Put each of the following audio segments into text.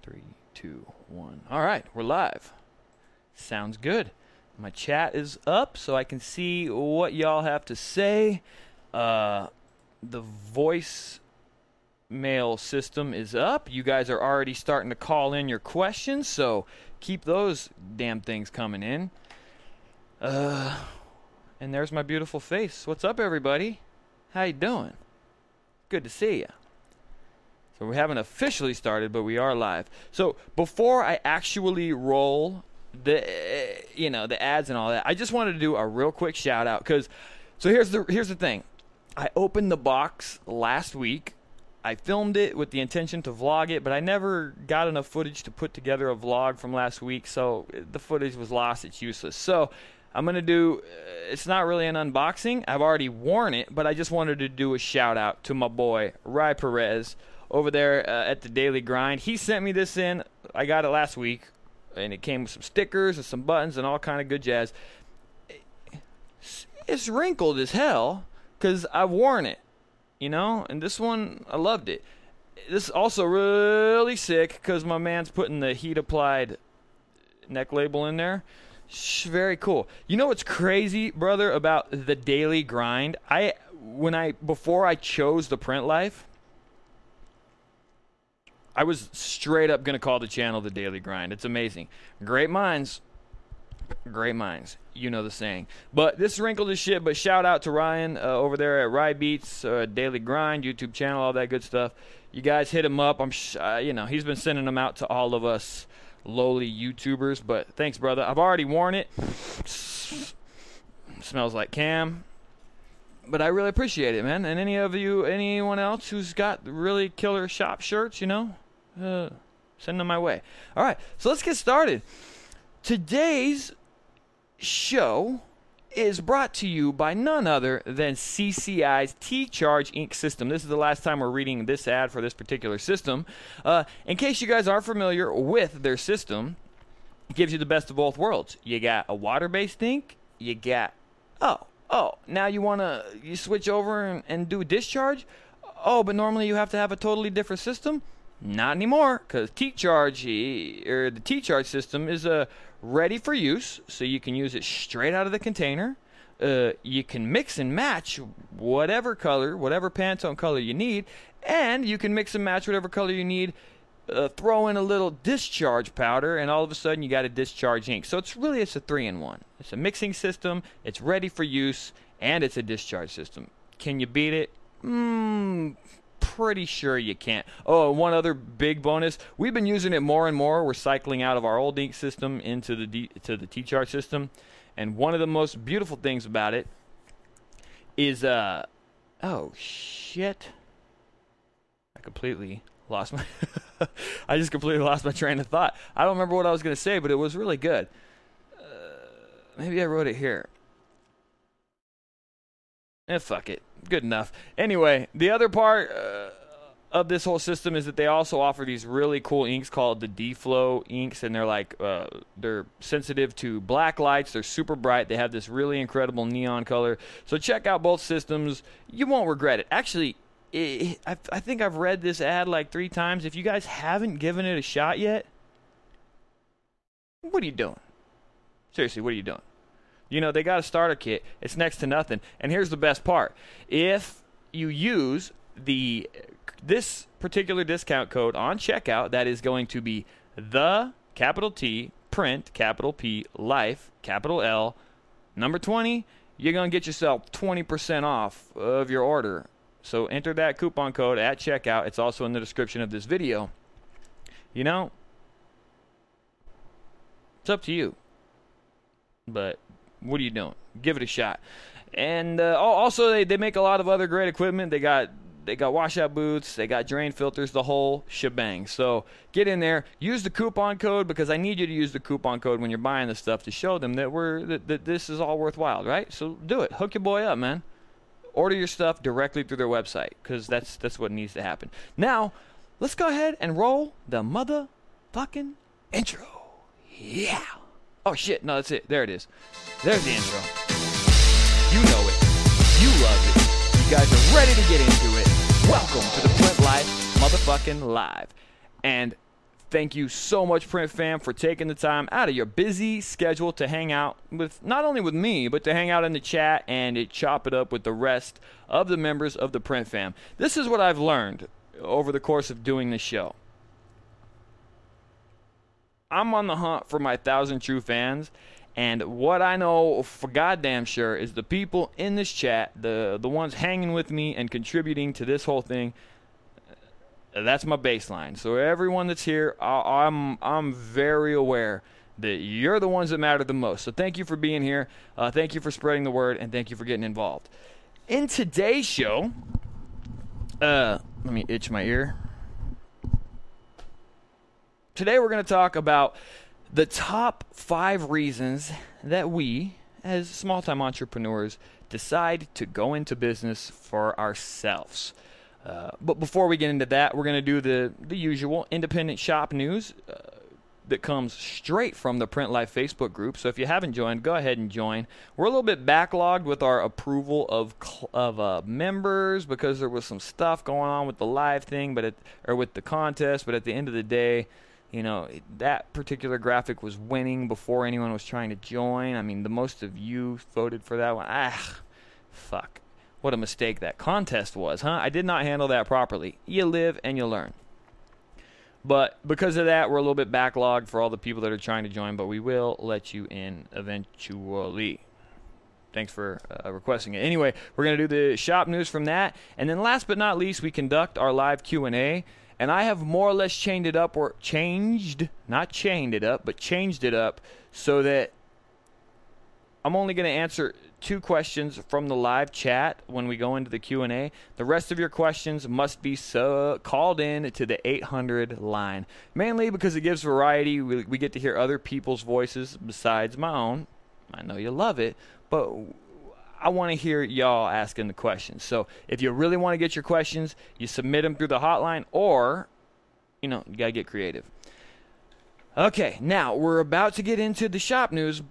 Three, two, one. All right, we're live. Sounds good. My chat is up so I can see what y'all have to say. Uh, the voice mail system is up. You guys are already starting to call in your questions, so keep those damn things coming in. Uh, and there's my beautiful face. What's up, everybody? How you doing? Good to see you. So we haven't officially started, but we are live. So before I actually roll the, you know, the ads and all that, I just wanted to do a real quick shout out because. So here's the here's the thing. I opened the box last week. I filmed it with the intention to vlog it, but I never got enough footage to put together a vlog from last week, so the footage was lost. It's useless. So I'm going to do, uh, it's not really an unboxing. I've already worn it, but I just wanted to do a shout out to my boy, Rai Perez, over there uh, at the Daily Grind. He sent me this in. I got it last week, and it came with some stickers and some buttons and all kind of good jazz. It's wrinkled as hell because I've worn it, you know. And this one, I loved it. This is also really sick because my man's putting the heat applied neck label in there. Sh- Very cool. You know what's crazy, brother, about the daily grind? I when I before I chose the print life, I was straight up gonna call the channel the Daily Grind. It's amazing. Great minds, great minds. You know the saying. But this wrinkled as shit. But shout out to Ryan uh, over there at Rye Beats, uh, Daily Grind, YouTube channel, all that good stuff. You guys hit him up. I'm, sh- uh, you know, he's been sending them out to all of us lowly YouTubers. But thanks, brother. I've already worn it. Smells like cam. But I really appreciate it, man. And any of you, anyone else who's got really killer shop shirts, you know, uh, send them my way. All right, so let's get started. Today's show is brought to you by none other than CCI's T Charge Ink system. This is the last time we're reading this ad for this particular system. Uh, in case you guys aren't familiar with their system, it gives you the best of both worlds. You got a water based ink, you got, oh, oh, now you want to you switch over and, and do a discharge? Oh, but normally you have to have a totally different system? Not anymore, because T-Charge or the T-Charge system is uh, ready for use, so you can use it straight out of the container. Uh, you can mix and match whatever color, whatever Pantone color you need, and you can mix and match whatever color you need. Uh, throw in a little discharge powder, and all of a sudden you got a discharge ink. So it's really it's a three-in-one. It's a mixing system. It's ready for use, and it's a discharge system. Can you beat it? Mm, pretty sure you can't. Oh, one other big bonus: we've been using it more and more. We're cycling out of our old ink system into the D, to the T-Charge system, and one of the most beautiful things about it is uh oh shit, I completely lost my. I just completely lost my train of thought. I don't remember what I was gonna say, but it was really good. Uh, maybe I wrote it here. Eh, fuck it. Good enough. Anyway, the other part uh, of this whole system is that they also offer these really cool inks called the D-Flow inks, and they're like uh, they're sensitive to black lights. They're super bright. They have this really incredible neon color. So check out both systems. You won't regret it. Actually, it, I, I think I've read this ad like three times. If you guys haven't given it a shot yet, what are you doing? Seriously, what are you doing? You know, they got a starter kit. It's next to nothing. And here's the best part. If you use the this particular discount code on checkout, that is going to be the capital T print capital P life capital L number 20, you're going to get yourself 20% off of your order. So enter that coupon code at checkout. It's also in the description of this video. You know, it's up to you. But what are you doing? Give it a shot. And uh, also, they, they make a lot of other great equipment. They got they got washout boots, they got drain filters, the whole shebang. So get in there, use the coupon code because I need you to use the coupon code when you're buying the stuff to show them that we're that, that this is all worthwhile, right? So do it. Hook your boy up, man. Order your stuff directly through their website because that's that's what needs to happen. Now, let's go ahead and roll the motherfucking intro. Yeah. Oh shit! No, that's it. There it is. There's the intro. You know it. You love it. You guys are ready to get into it. Welcome to the Print Life motherfucking live. And Thank you so much, Print Fam, for taking the time out of your busy schedule to hang out with not only with me, but to hang out in the chat and it chop it up with the rest of the members of the Print Fam. This is what I've learned over the course of doing this show. I'm on the hunt for my thousand true fans, and what I know for goddamn sure is the people in this chat, the the ones hanging with me and contributing to this whole thing that's my baseline. So everyone that's here, I, am I'm very aware that you're the ones that matter the most. So thank you for being here. Uh, thank you for spreading the word, and thank you for getting involved. In today's show, uh, let me itch my ear. Today we're going to talk about the top five reasons that we, as small-time entrepreneurs, decide to go into business for ourselves. Uh, but before we get into that, we're going to do the, the usual independent shop news uh, that comes straight from the Print Life Facebook group. So if you haven't joined, go ahead and join. We're a little bit backlogged with our approval of of uh, members because there was some stuff going on with the live thing, but or with the contest. But at the end of the day, you know that particular graphic was winning before anyone was trying to join. I mean, the most of you voted for that one. Ah, fuck. What a mistake that contest was, huh? I did not handle that properly. You live and you learn. But because of that, we're a little bit backlogged for all the people that are trying to join, but we will let you in eventually. Thanks for uh, requesting it. Anyway, we're going to do the shop news from that, and then last but not least, we conduct our live Q&A, and I have more or less chained it up or changed, not chained it up, but changed it up so that I'm only going to answer two questions from the live chat when we go into the Q&A. The rest of your questions must be so called in to the 800 line. Mainly because it gives variety. We, we get to hear other people's voices besides my own. I know you love it, but I want to hear y'all asking the questions. So if you really want to get your questions, you submit them through the hotline or, you know, you got to get creative. Okay, now we're about to get into the shop news,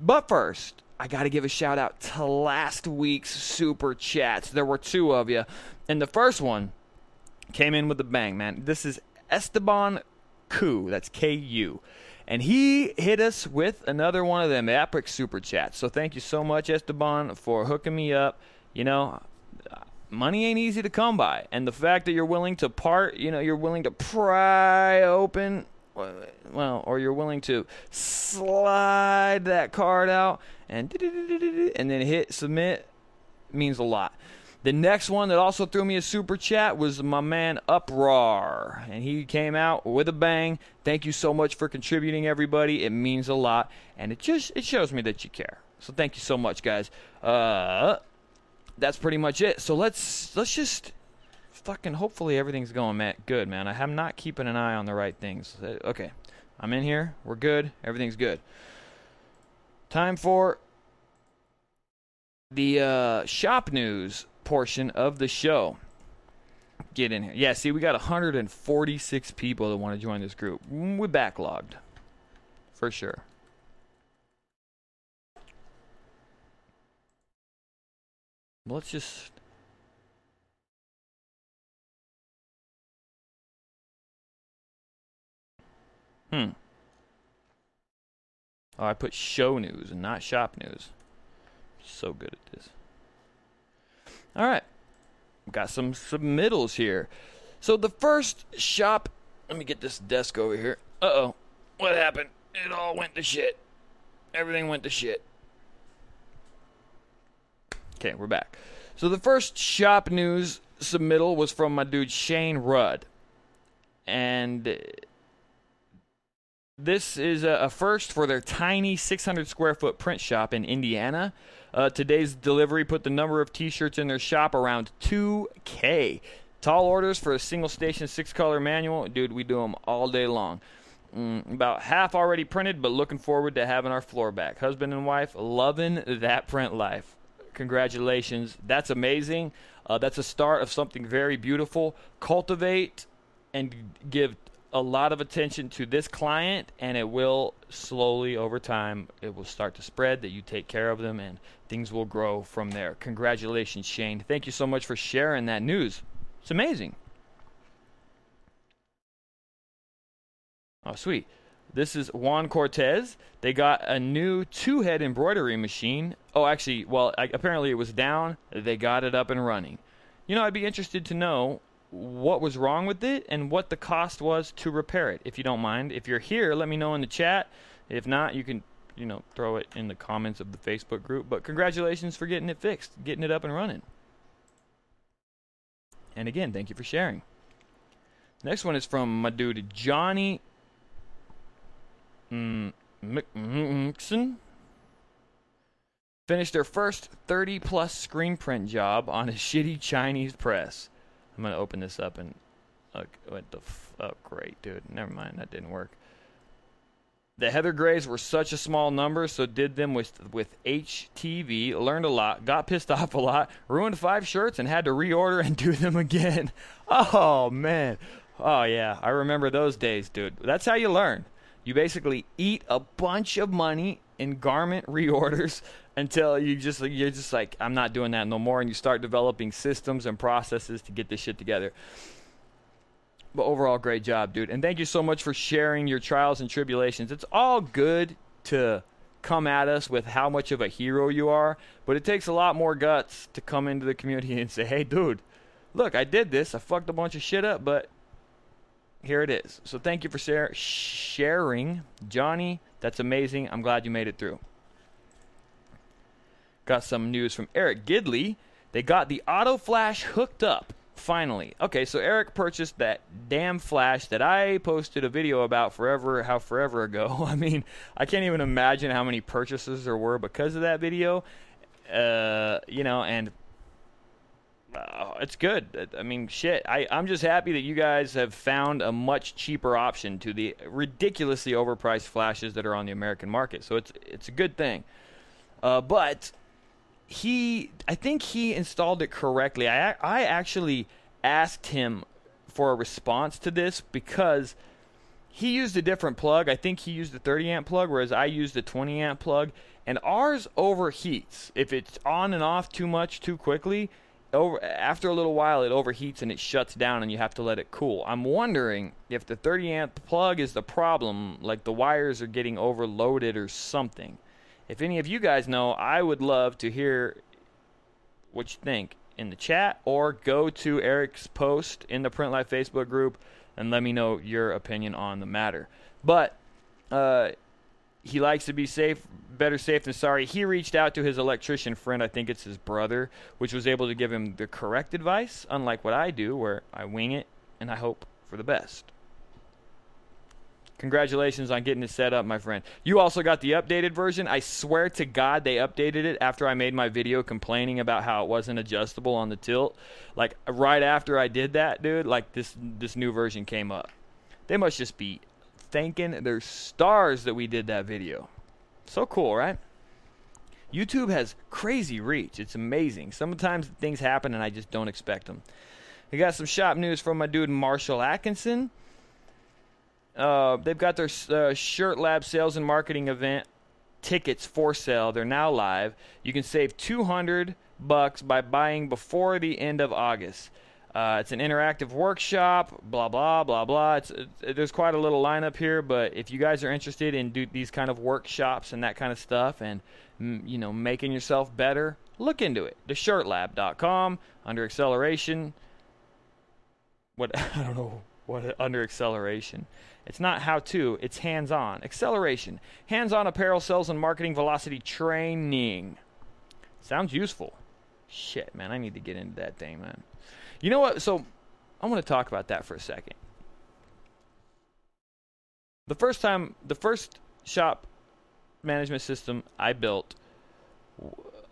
but first, I got to give a shout out to last week's super chats. There were two of you. And the first one came in with a bang, man. This is Esteban Ku. That's K U. And he hit us with another one of them epic super chats. So thank you so much, Esteban, for hooking me up. You know, money ain't easy to come by. And the fact that you're willing to part, you know, you're willing to pry open well, or you're willing to slide that card out and and then hit submit means a lot. The next one that also threw me a super chat was my man Uproar, and he came out with a bang. Thank you so much for contributing, everybody. It means a lot, and it just it shows me that you care. So thank you so much, guys. Uh, that's pretty much it. So let's let's just fucking hopefully everything's going man, good, man. I am not keeping an eye on the right things. Uh, okay, I'm in here. We're good. Everything's good. Time for the uh, shop news portion of the show. Get in here. Yeah, see, we got 146 people that want to join this group. We're backlogged. For sure. Let's just Hmm. Oh, I put show news and not shop news. So good at this. All right. Got some submittals here. So the first shop. Let me get this desk over here. Uh oh. What happened? It all went to shit. Everything went to shit. Okay, we're back. So the first shop news submittal was from my dude Shane Rudd. And this is a, first for their tiny 600 square foot print shop in Indiana. Uh, today's delivery put the number of t shirts in their shop around 2K. Tall orders for a single station six color manual. Dude, we do them all day long. Mm, about half already printed, but looking forward to having our floor back. Husband and wife loving that print life. Congratulations. That's amazing. Uh, that's a start of something very beautiful. Cultivate and give a lot of attention to this client and it will slowly over time it will start to spread that you take care of them and things will grow from there congratulations shane thank you so much for sharing that news it's amazing Oh, sweet. This is Juan Cortez. They got a new two head embroidery machine. Oh, actually, well, I, apparently it was down. They got it up and running. You know, I'd be interested to know what was wrong with it and what the cost was to repair it, if you don't mind. If you're here, let me know in the chat. If not, you can, you know, throw it in the comments of the Facebook group. But congratulations for getting it fixed, getting it up and running. And again, thank you for sharing. Next one is from my dude Johnny mm, Mixon. Finished their first 30 plus screen print job on a shitty Chinese press. I'm gonna open this up and uh, what the f- oh great dude. Never mind, that didn't work. The Heather Grays were such a small number, so did them with with HTV. Learned a lot, got pissed off a lot, ruined five shirts, and had to reorder and do them again. Oh man, oh yeah, I remember those days, dude. That's how you learn. You basically eat a bunch of money in garment reorders until you just you're just like I'm not doing that no more, and you start developing systems and processes to get this shit together. But overall, great job, dude, and thank you so much for sharing your trials and tribulations. It's all good to come at us with how much of a hero you are, but it takes a lot more guts to come into the community and say, "Hey, dude, look, I did this. I fucked a bunch of shit up, but here it is. So thank you for share- sharing, Johnny. That's amazing. I'm glad you made it through. Got some news from Eric Gidley. They got the auto flash hooked up finally. Okay, so Eric purchased that damn flash that I posted a video about forever, how forever ago. I mean, I can't even imagine how many purchases there were because of that video. Uh, you know, and uh, it's good. I mean, shit. I, I'm just happy that you guys have found a much cheaper option to the ridiculously overpriced flashes that are on the American market. So it's it's a good thing. Uh, but he, I think he installed it correctly. I I actually asked him for a response to this because he used a different plug. I think he used a 30 amp plug, whereas I used a 20 amp plug. And ours overheats if it's on and off too much too quickly over after a little while it overheats and it shuts down and you have to let it cool. I'm wondering if the 30 amp plug is the problem, like the wires are getting overloaded or something. If any of you guys know, I would love to hear what you think in the chat or go to Eric's post in the Print Life Facebook group and let me know your opinion on the matter. But uh, he likes to be safe, better safe than sorry. He reached out to his electrician friend, I think it's his brother, which was able to give him the correct advice, unlike what I do, where I wing it and I hope for the best. Congratulations on getting it set up, my friend. You also got the updated version. I swear to God, they updated it after I made my video complaining about how it wasn't adjustable on the tilt. Like right after I did that, dude, like this this new version came up. They must just be thanking their stars that we did that video. So cool, right? YouTube has crazy reach. It's amazing. Sometimes things happen and I just don't expect them. We got some shop news from my dude Marshall Atkinson. Uh, they've got their uh, Shirt Lab sales and marketing event tickets for sale. They're now live. You can save 200 bucks by buying before the end of August. Uh, it's an interactive workshop, blah blah blah blah. It's, it, there's quite a little lineup here, but if you guys are interested in do these kind of workshops and that kind of stuff, and you know making yourself better, look into it. TheShirtLab.com under acceleration. What I don't know what under acceleration. It's not how to. It's hands on acceleration. Hands on apparel sales and marketing velocity training. Sounds useful. Shit, man, I need to get into that thing, man. You know what? So I want to talk about that for a second. The first time, the first shop management system I built,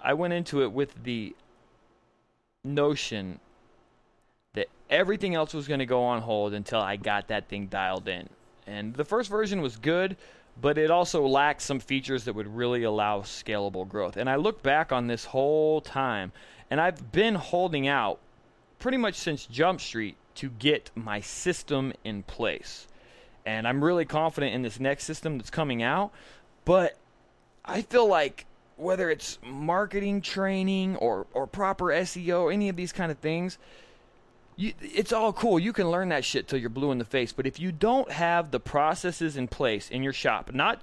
I went into it with the notion that everything else was going to go on hold until I got that thing dialed in. And the first version was good, but it also lacked some features that would really allow scalable growth. And I look back on this whole time, and I've been holding out pretty much since Jump Street to get my system in place. And I'm really confident in this next system that's coming out, but I feel like whether it's marketing training or, or proper SEO, any of these kind of things, you, it's all cool. You can learn that shit till you're blue in the face. But if you don't have the processes in place in your shop, not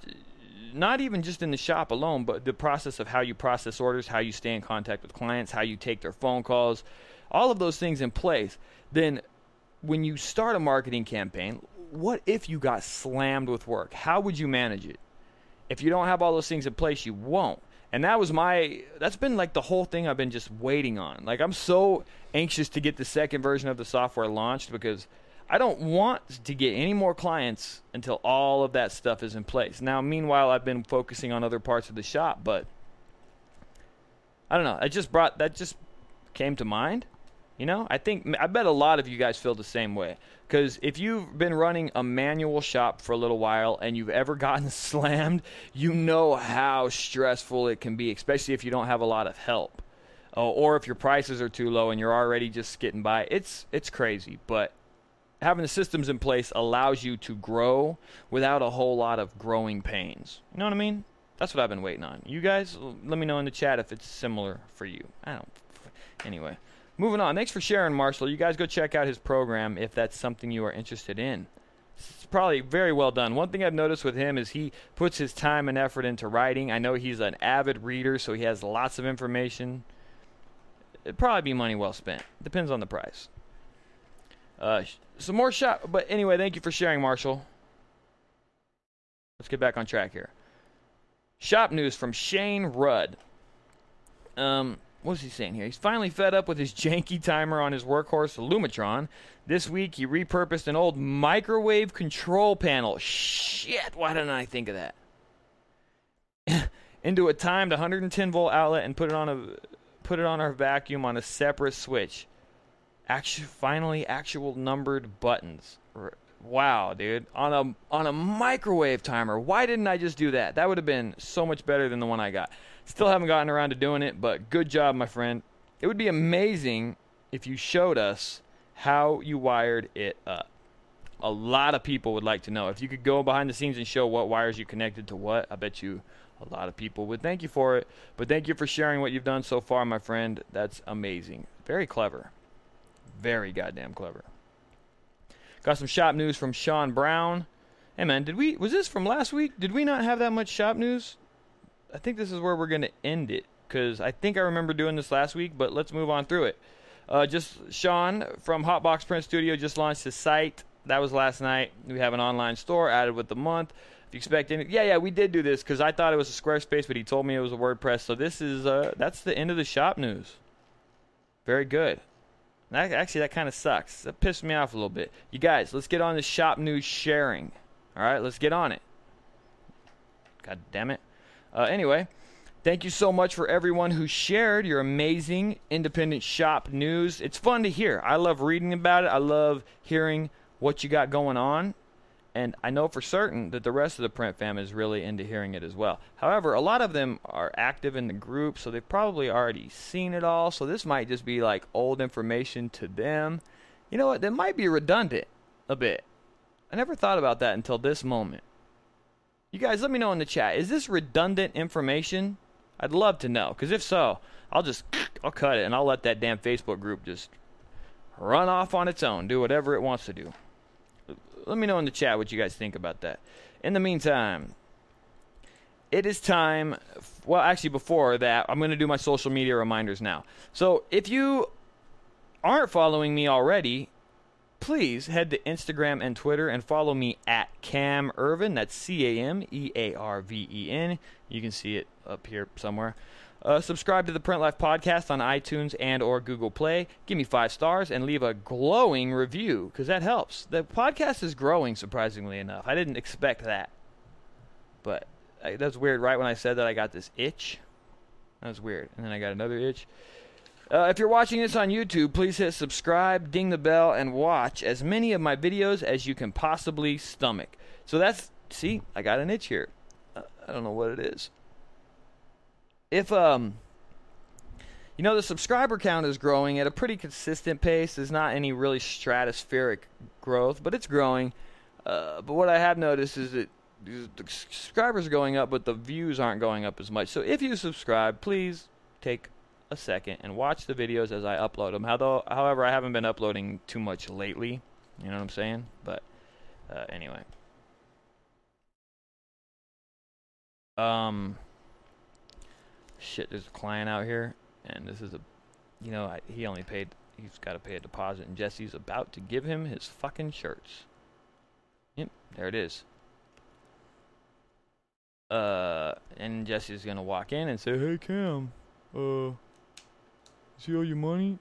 not even just in the shop alone, but the process of how you process orders, how you stay in contact with clients, how you take their phone calls, all of those things in place, then when you start a marketing campaign, what if you got slammed with work? How would you manage it? If you don't have all those things in place, you won't. And that was my that's been like the whole thing I've been just waiting on. Like I'm so anxious to get the second version of the software launched because I don't want to get any more clients until all of that stuff is in place. Now, meanwhile, I've been focusing on other parts of the shop, but I don't know. I just brought that just came to mind. You know, I think I bet a lot of you guys feel the same way. Because if you've been running a manual shop for a little while and you've ever gotten slammed, you know how stressful it can be, especially if you don't have a lot of help, oh, or if your prices are too low and you're already just getting by. It's it's crazy, but having the systems in place allows you to grow without a whole lot of growing pains. You know what I mean? That's what I've been waiting on. You guys, let me know in the chat if it's similar for you. I don't. Anyway. Moving on. Thanks for sharing, Marshall. You guys go check out his program if that's something you are interested in. It's probably very well done. One thing I've noticed with him is he puts his time and effort into writing. I know he's an avid reader, so he has lots of information. It'd probably be money well spent. Depends on the price. Uh, some more shop, but anyway, thank you for sharing, Marshall. Let's get back on track here. Shop news from Shane Rudd. Um, what's he saying here? He's finally fed up with his janky timer on his workhorse the Lumitron. This week, he repurposed an old microwave control panel. Shit, why didn't I think of that? Into a timed 110 volt outlet and put it on a put it on our vacuum on a separate switch. Actually, finally, actual numbered buttons. Wow, dude, on a on a microwave timer. Why didn't I just do that? That would have been so much better than the one I got. Still haven't gotten around to doing it, but good job, my friend. It would be amazing if you showed us how you wired it up. A lot of people would like to know. If you could go behind the scenes and show what wires you connected to what, I bet you a lot of people would thank you for it. But thank you for sharing what you've done so far, my friend. That's amazing. Very clever. Very goddamn clever. Got some shop news from Sean Brown. Hey man, did we was this from last week? Did we not have that much shop news? I think this is where we're going to end it because I think I remember doing this last week, but let's move on through it. Uh, just Sean from Hotbox Print Studio just launched his site. That was last night. We have an online store added with the month. If you expect any, yeah, yeah, we did do this because I thought it was a Squarespace, but he told me it was a WordPress. So this is uh, that's the end of the shop news. Very good. That, actually, that kind of sucks. That pissed me off a little bit. You guys, let's get on the shop news sharing. All right, let's get on it. God damn it. Uh, anyway, thank you so much for everyone who shared your amazing independent shop news. It's fun to hear. I love reading about it. I love hearing what you got going on. And I know for certain that the rest of the print fam is really into hearing it as well. However, a lot of them are active in the group, so they've probably already seen it all. So this might just be like old information to them. You know what? That might be redundant a bit. I never thought about that until this moment. You guys, let me know in the chat. Is this redundant information? I'd love to know, because if so, I'll just I'll cut it and I'll let that damn Facebook group just run off on its own, do whatever it wants to do. Let me know in the chat what you guys think about that. In the meantime, it is time. Well, actually, before that, I'm going to do my social media reminders now. So if you aren't following me already, please head to Instagram and Twitter and follow me at Cam Earven. That's C A M E A R V E N. You can see it up here somewhere. Uh, subscribe to the Print Life podcast on iTunes and or Google Play. Give me five stars and leave a glowing review because that helps. The podcast is growing surprisingly enough. I didn't expect that, but that's weird. Right when I said that, I got this itch. That was weird, and then I got another itch. Uh, if you're watching this on YouTube, please hit subscribe, ding the bell, and watch as many of my videos as you can possibly stomach. So that's, see, I got an itch here. Uh, I don't know what it is. If, um, you know, the subscriber count is growing at a pretty consistent pace. There's not any really stratospheric growth, but it's growing. Uh, but what I have noticed is that the subscribers are going up, but the views aren't going up as much. So if you subscribe, please take a second and watch the videos as I upload them. Although, however, I haven't been uploading too much lately. You know what I'm saying? But uh, anyway. Um. Shit, there's a client out here, and this is a, you know, I, he only paid. He's got to pay a deposit, and Jesse's about to give him his fucking shirts. Yep, there it is. Uh, and Jesse's gonna walk in and say, "Hey Cam, uh, see all your money?"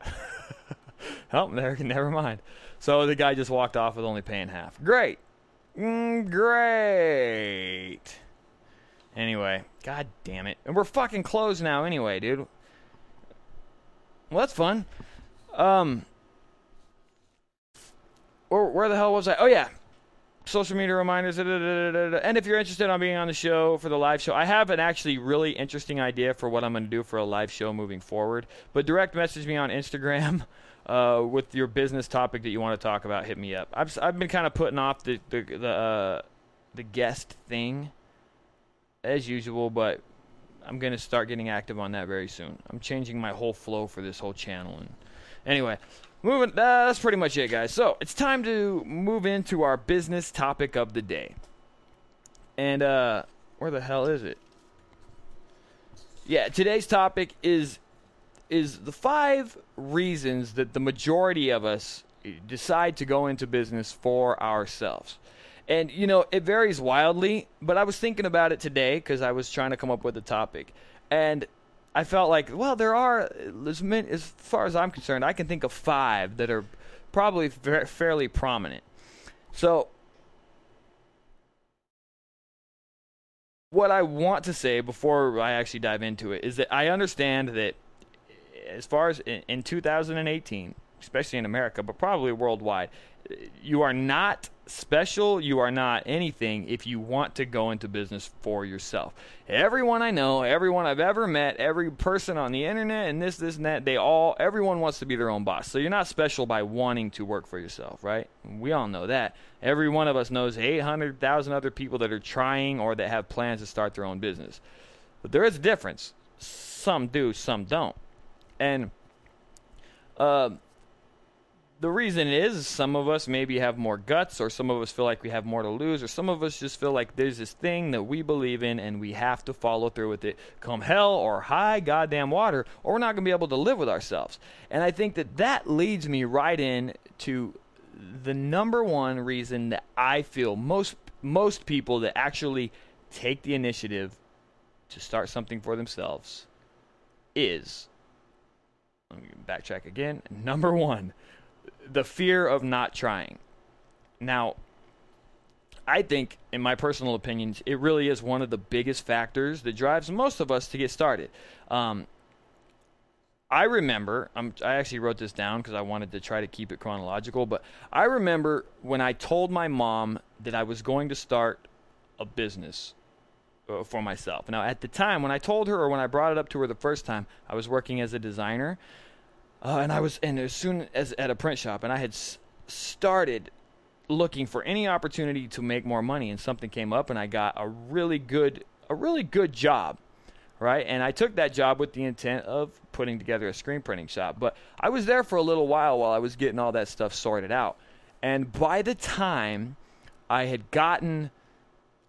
oh, there, never mind. So the guy just walked off with only paying half. Great, mm, great. Anyway, god damn it, and we're fucking closed now anyway, dude. Well, that's fun. Um, where, where the hell was I? Oh yeah, social media reminders. Da, da, da, and if you're interested on being on the show for the live show, I have an actually really interesting idea for what I'm going to do for a live show moving forward. But direct message me on Instagram uh, with your business topic that you want to talk about. Hit me up. I've I've been kind of putting off the the the, uh, the guest thing as usual, but I'm going to start getting active on that very soon. I'm changing my whole flow for this whole channel and anyway. Moving, uh, that's pretty much it, guys. So it's time to move into our business topic of the day. And uh, where the hell is it? Yeah, today's topic is is the five reasons that the majority of us decide to go into business for ourselves. And you know, it varies wildly, but I was thinking about it today because I was trying to come up with a topic, and I felt like, well, there are, as, many, as far as I'm concerned, I can think of five that are probably fa- fairly prominent. So, what I want to say before I actually dive into it is that I understand that as far as in, in 2018, especially in America, but probably worldwide, you are not special, you are not anything if you want to go into business for yourself. Everyone I know, everyone I've ever met, every person on the internet and this, this, and that, they all, everyone wants to be their own boss. So you're not special by wanting to work for yourself, right? We all know that. Every one of us knows 800,000 other people that are trying or that have plans to start their own business. But there is a difference. Some do, some don't. And, uh, the reason is some of us maybe have more guts, or some of us feel like we have more to lose, or some of us just feel like there's this thing that we believe in and we have to follow through with it, come hell or high goddamn water, or we're not going to be able to live with ourselves. And I think that that leads me right in to the number one reason that I feel most most people that actually take the initiative to start something for themselves is let me backtrack again. Number one the fear of not trying. Now, I think, in my personal opinions, it really is one of the biggest factors that drives most of us to get started. Um, I remember, I'm, i actually wrote this down because I wanted to try to keep it chronological, but I remember when I told my mom that I was going to start a business uh, for myself. Now, at the time, when I told her or when I brought it up to her the first time, I was working as a designer. Uh, and I was, and as soon as at a print shop, and I had s- started looking for any opportunity to make more money, and something came up, and I got a really good, a really good job, right? And I took that job with the intent of putting together a screen printing shop. But I was there for a little while while I was getting all that stuff sorted out, and by the time I had gotten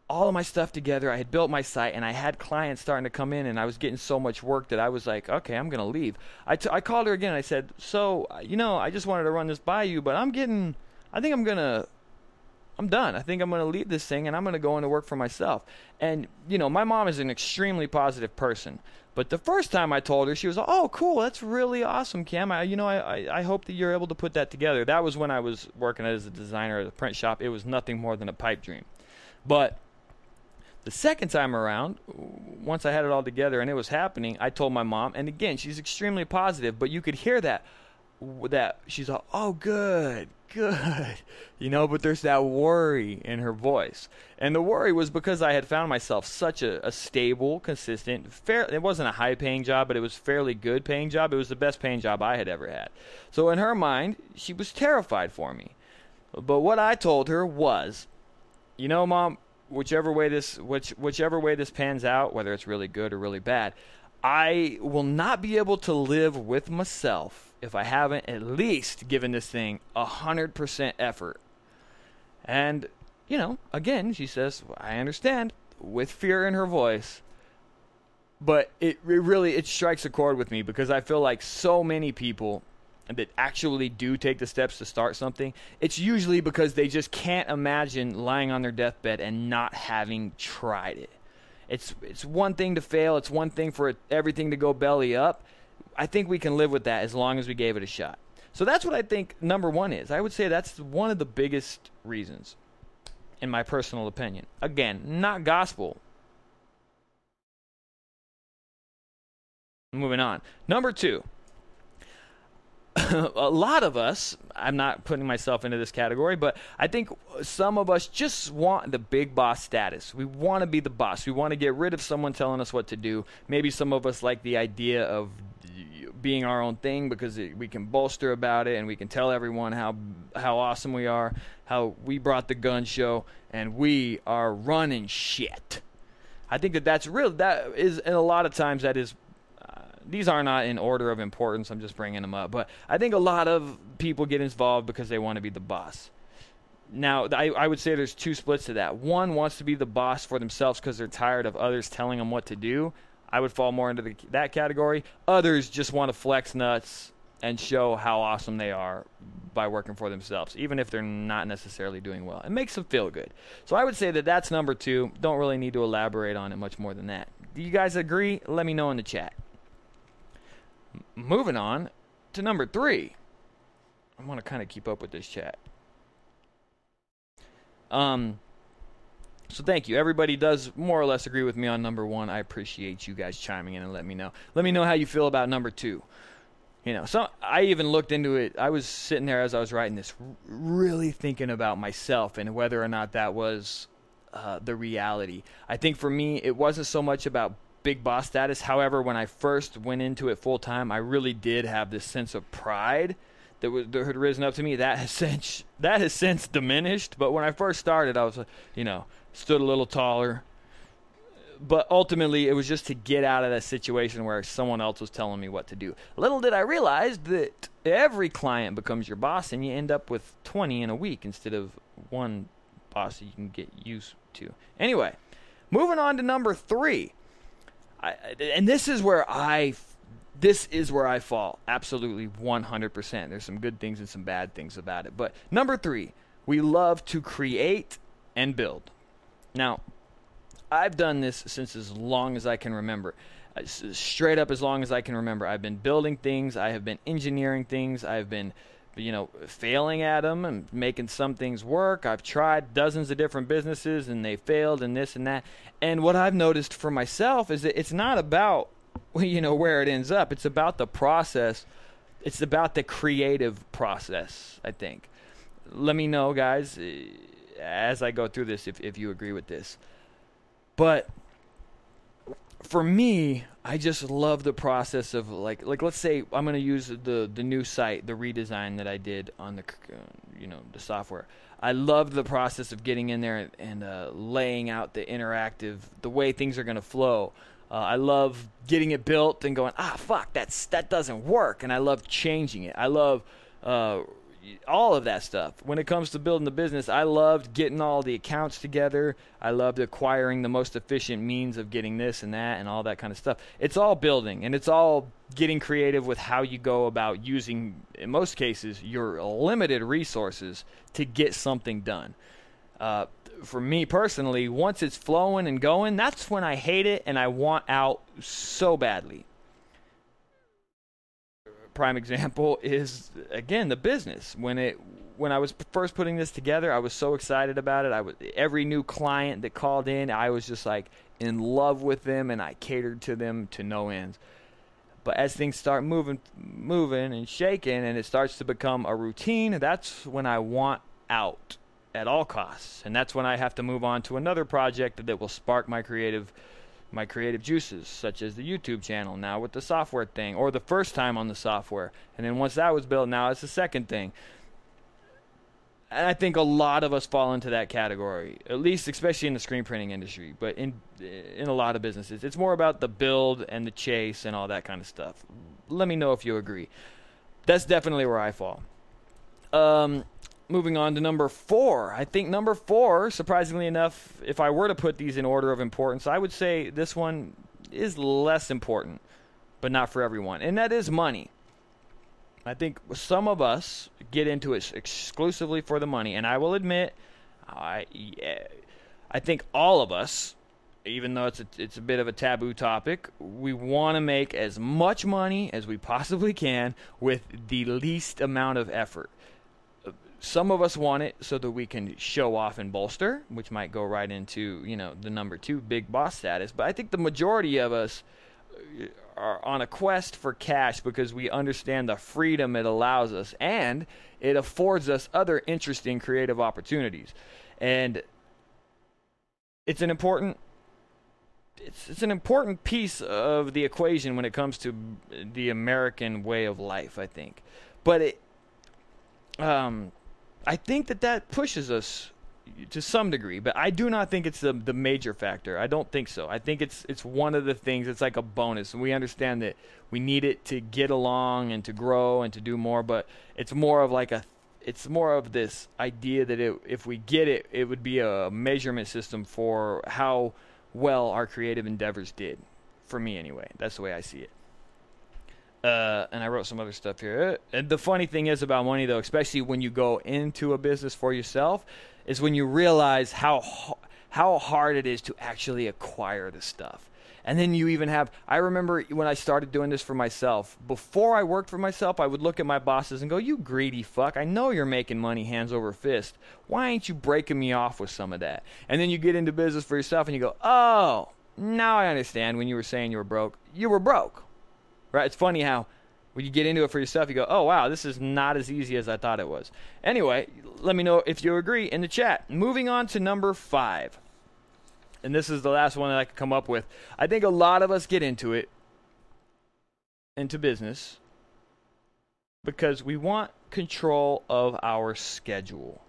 all of my stuff together. I had built my site and I had clients starting to come in and I was getting so much work that I was like, okay, I'm going to leave. I, t- I called her again. I said, so, uh, you know, I just wanted to run this by you, but I'm getting, I think I'm going to, I'm done. I think I'm going to leave this thing and I'm going to go into work for myself. And, you know, my mom is an extremely positive person. But the first time I told her, she was oh, cool. That's really awesome, Cam. I, you know, I, I, I hope that you're able to put that together. That was when I was working as a designer at a print shop. It was nothing more than a pipe dream. But the second time around, once I had it all together and it was happening, I told my mom, and again, she's extremely positive, but you could hear that that she's like, "Oh, good, good," you know. But there's that worry in her voice, and the worry was because I had found myself such a, a stable, consistent, fair. It wasn't a high-paying job, but it was fairly good-paying job. It was the best-paying job I had ever had. So in her mind, she was terrified for me. But what I told her was, you know, mom, whichever way this which whichever way this pans out, whether it's really good or really bad, I will not be able to live with myself if I haven't at least given this thing a hundred percent effort. And you know, again, she says, I understand, with fear in her voice. But it, it really it strikes a chord with me because I feel like so many people that actually do take the steps to start something, it's usually because they just can't imagine lying on their deathbed and not having tried it. It's it's one thing to fail, it's one thing for everything to go belly up. I think we can live with that as long as we gave it a shot. So that's what I think number 1 is. I would say that's one of the biggest reasons in my personal opinion. Again, not gospel. Moving on. Number 2 a lot of us, I'm not putting myself into this category, but I think some of us just want the big boss status. We want to be the boss. We want to get rid of someone telling us what to do. Maybe some of us like the idea of being our own thing because we can bolster about it and we can tell everyone how how awesome we are, how we brought the gun show and we are running shit. I think that that's real. That is, and a lot of times that is these are not in order of importance. I'm just bringing them up. But I think a lot of people get involved because they want to be the boss. Now, I, I would say there's two splits to that. One wants to be the boss for themselves because they're tired of others telling them what to do. I would fall more into the, that category. Others just want to flex nuts and show how awesome they are by working for themselves, even if they're not necessarily doing well. It makes them feel good. So I would say that that's number two. Don't really need to elaborate on it much more than that. Do you guys agree? Let me know in the chat moving on to number three. I want to kind of keep up with this chat. Um, so thank you. Everybody does more or less agree with me on number one. I appreciate you guys chiming in and let me know. Let me know how you feel about number two. You know, so I even looked into it. I was sitting there as I was writing this, really thinking about myself and whether or not that was uh, the reality. I think for me, it wasn't so much about big boss status. However, when I first went into it full time, I really did have this sense of pride that, that had risen up to me. That has since that has since diminished. But when I first started, I was, you know, stood a little taller. But ultimately, it was just to get out of that situation where someone else was telling me what to do. Little did I realize that every client becomes your boss, and you end up with 20 in a week instead of one boss that you can get used to. Anyway, moving on to number three. I, and this is where I this is where I fall absolutely 100%. There's some good things and some bad things about it. But number 3, we love to create and build. Now, I've done this since as long as I can remember. Uh, straight up as long as I can remember. I've been building things, I have been engineering things, I've been you know, failing at them and making some things work. I've tried dozens of different businesses and they failed and this and that. And what I've noticed for myself is that it's not about, you know, where it ends up. It's about the process. It's about the creative process, I think. Let me know, guys, eh, as I go through this if, if you agree with this. But for me, I just love the process of like like let's say I'm going to use the the new site, the redesign that I did on the uh, you know the software. I love the process of getting in there and, uh, laying out the interactive, the way things are going to flow. Uh, I love getting it built and going, ah, fuck, that's that doesn't work, and I love changing it. I love uh, all of that stuff. When it comes to building the business, I loved getting all the accounts together. I loved acquiring the most efficient means of getting this and that and all that kind of stuff. It's all building and it's all getting creative with how you go about using, in most cases, your limited resources to get something done. Uh, for me personally, once it's flowing and going, that's when I hate it and I want out so badly prime example is again the business. When it when I was first putting this together, I was so excited about it. I was every new client that called in, I was just like in love with them, and I catered to them to no ends. But as things start moving, moving and shaking, and it starts to become a routine, that's when I want out at all costs, and that's when I have to move on to another project that will spark my creative my creative juices, such as the YouTube channel, now with the software thing, or the first time on the software. And then once that was built, now it's the second thing. and I think a lot of us fall into that category, at least especially in the screen printing industry, but in in a lot of businesses. It's more about the build and the chase and all that kind of stuff. Let me know if you agree. That's definitely where I fall. Um, moving on to number four. I think number four, surprisingly enough, if I were to put these in order of importance, I would say this one is less important, but not for everyone, and that is money. I think some of us get into it exclusively for the money, and I will admit, I yeah, I think all of us, even though it's a, it's a bit of a taboo topic, we want to make as much money as we possibly can with the least amount of effort. Some of us want it so that we can show off and bolster, which might go right into you know the number two big boss status. But I think the majority of us are on a quest for cash because we understand the freedom it allows us and it affords us other interesting creative opportunities. And it's an important it's it's an important piece of the equation when it comes to the American way of life, I think. But it um I think that that pushes us to some degree, but I do not think it's the the major factor. I don't think so. I think it's it's one of the things. It's like a bonus, and we understand that we need it to get along and to grow and to do more. But it's more of like a it's more of this idea that it, if we get it, it would be a measurement system for how well our creative endeavors did. For me, anyway, that's the way I see it. Uh, and I wrote some other stuff here. And the funny thing is about money, though, especially when you go into a business for yourself, is when you realize how how hard it is to actually acquire the stuff. And then you even have, I remember when I started doing this for myself, before I worked for myself, I would look at my bosses and go, You greedy fuck, I know you're making money hands over fist. Why ain't you breaking me off with some of that? And then you get into business for yourself and you go, Oh, now I understand when you were saying you were broke. You were broke. Right? It's funny how when you get into it for yourself, you go, oh, wow, this is not as easy as I thought it was. Anyway, let me know if you agree in the chat. Moving on to number five. And this is the last one that I could come up with. I think a lot of us get into it, into business, because we want control of our schedule.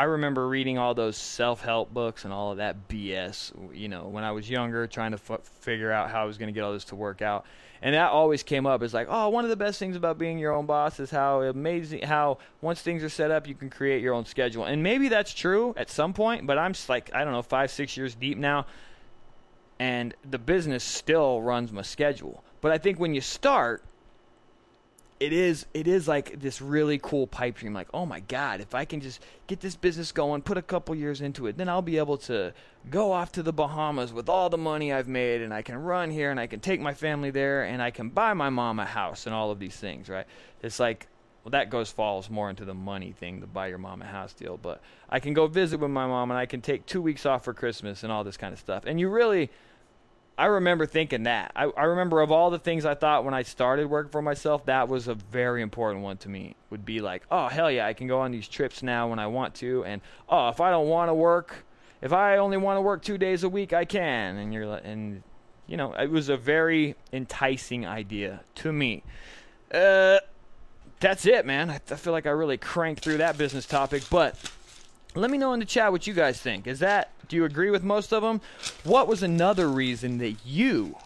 I, remember reading all those self-help books and all of that BS, you know, when I was younger, trying to f- figure out how I was going to get all this to work out and that always came up as like, oh, one of the best things about being your own boss is how amazing how once things are set up, you can create your own schedule. And maybe that's true at some point, but I'm like I don't know, five six years deep now, and the business still runs my schedule. But I think when you start, it is it is like this really cool pipe dream. Like oh my god if i can just get this business going put a couple years into it then i'll be able to go off to the bahamas with all the money i've made and i can run here and i can take my family there and i can buy my mom a house and all of these things right? It's like well that goes falls more into the money thing the buy your mom a house deal. But i can go visit with my mom and i can take two weeks off for christmas and all this kind of stuff. And you really I remember thinking that. I, I remember of all the things I thought when I started working for myself, that was a very important one to me. Would be like, oh hell yeah, I can go on these trips now when I want to, and oh if I don't want to work, if I only want to work two days a week, I can. And you're and you know it was a very enticing idea to me. Uh, that's it, man. I, I feel like I really cranked through that business topic, but let me know in the chat what you guys think. Is that do you agree with most of them? What was another reason that you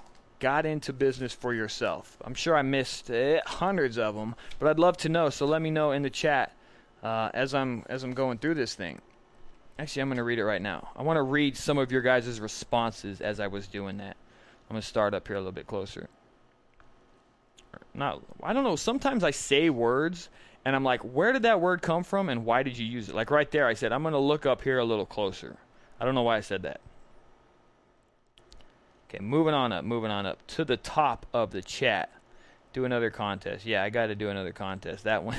got into business for yourself? I'm sure I missed uh, hundreds of them, but I'd love to know. So let me know in the chat uh, as I'm as I'm going through this thing. Actually, I'm going to read it right now. I want to read some of your guys' responses as I was doing that. I'm going to start up here a little bit closer. Not, I don't know. Sometimes I say words and I'm like, where did that word come from and why did you use it? Like right there, I said, I'm going to look up here a little closer. I don't know why I said that. Okay, moving on up, moving on up to the top of the chat. Do another contest. Yeah, I got to do another contest. That went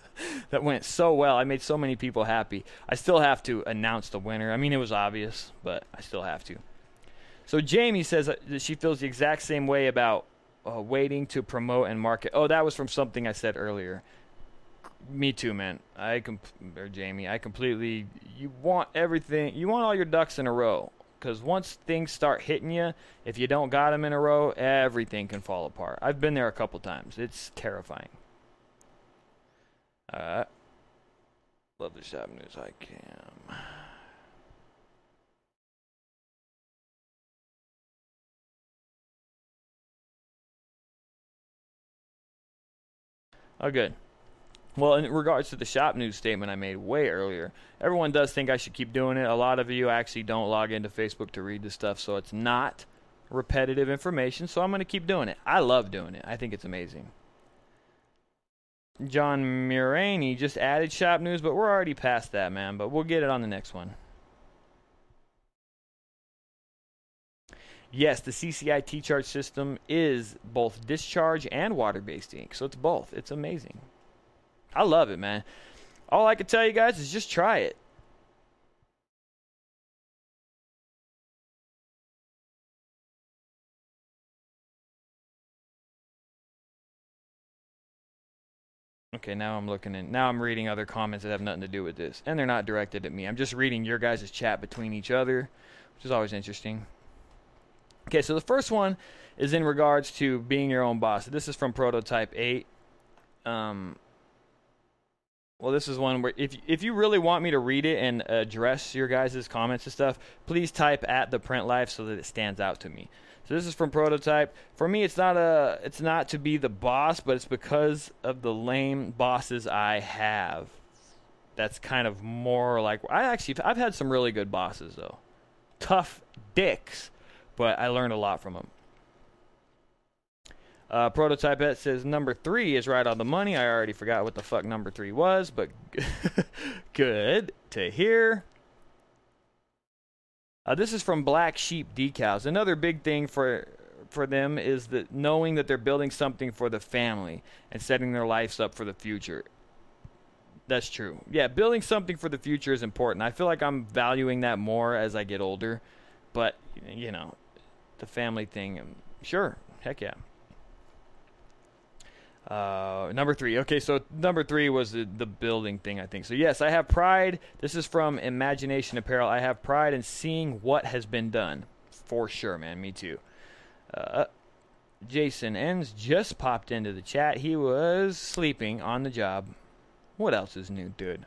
that went so well. I made so many people happy. I still have to announce the winner. I mean, it was obvious, but I still have to. So Jamie says that she feels the exact same way about uh, waiting to promote and market. Oh, that was from something I said earlier me too, man. I com- or Jamie, I completely. You want everything. You want all your ducks in a row. Because once things start hitting you, if you don't got them in a row, everything can fall apart. I've been there a couple times. It's terrifying. Uh, Love the shop news. I can. Oh, good. Well, in regards to the shop news statement I made way earlier, everyone does think I should keep doing it. A lot of you actually don't log into Facebook to read the stuff, so it's not repetitive information, so I'm going to keep doing it. I love doing it. I think it's amazing. John Muraney just added shop news, but we're already past that, man. But we'll get it on the next one. Yes, the CCI T-Charge system is both discharge and water-based ink, so it's both. It's amazing. I love it, man. All I can tell you guys is just try it. Okay, now I'm looking in. Now I'm reading other comments that have nothing to do with this, and they're not directed at me. I'm just reading your guys' chat between each other, which is always interesting. Okay, so the first one is in regards to being your own boss. This is from Prototype 8. Um, well, this is one where if if you really want me to read it and address your guys' comments and stuff, please type at the print life so that it stands out to me. So this is from Prototype. For me, it's not a it's not to be the boss, but it's because of the lame bosses I have. That's kind of more like I actually I've had some really good bosses though, tough dicks, but I learned a lot from them. Uh, Prototype it says number three is right on the money. I already forgot what the fuck number three was, but good to hear. Uh, this is from Black Sheep Decals. Another big thing for for them is that knowing that they're building something for the family and setting their lives up for the future. That's true. Yeah, building something for the future is important. I feel like I'm valuing that more as I get older, but you know, the family thing, um, sure, heck yeah. Uh, number three. Okay, so number three was the, the building thing, I think. So, yes, I have pride. This is from Imagination Apparel. I have pride in seeing what has been done. For sure, man. Me too. Uh, Jason Ends just popped into the chat. He was sleeping on the job. What else is new, dude?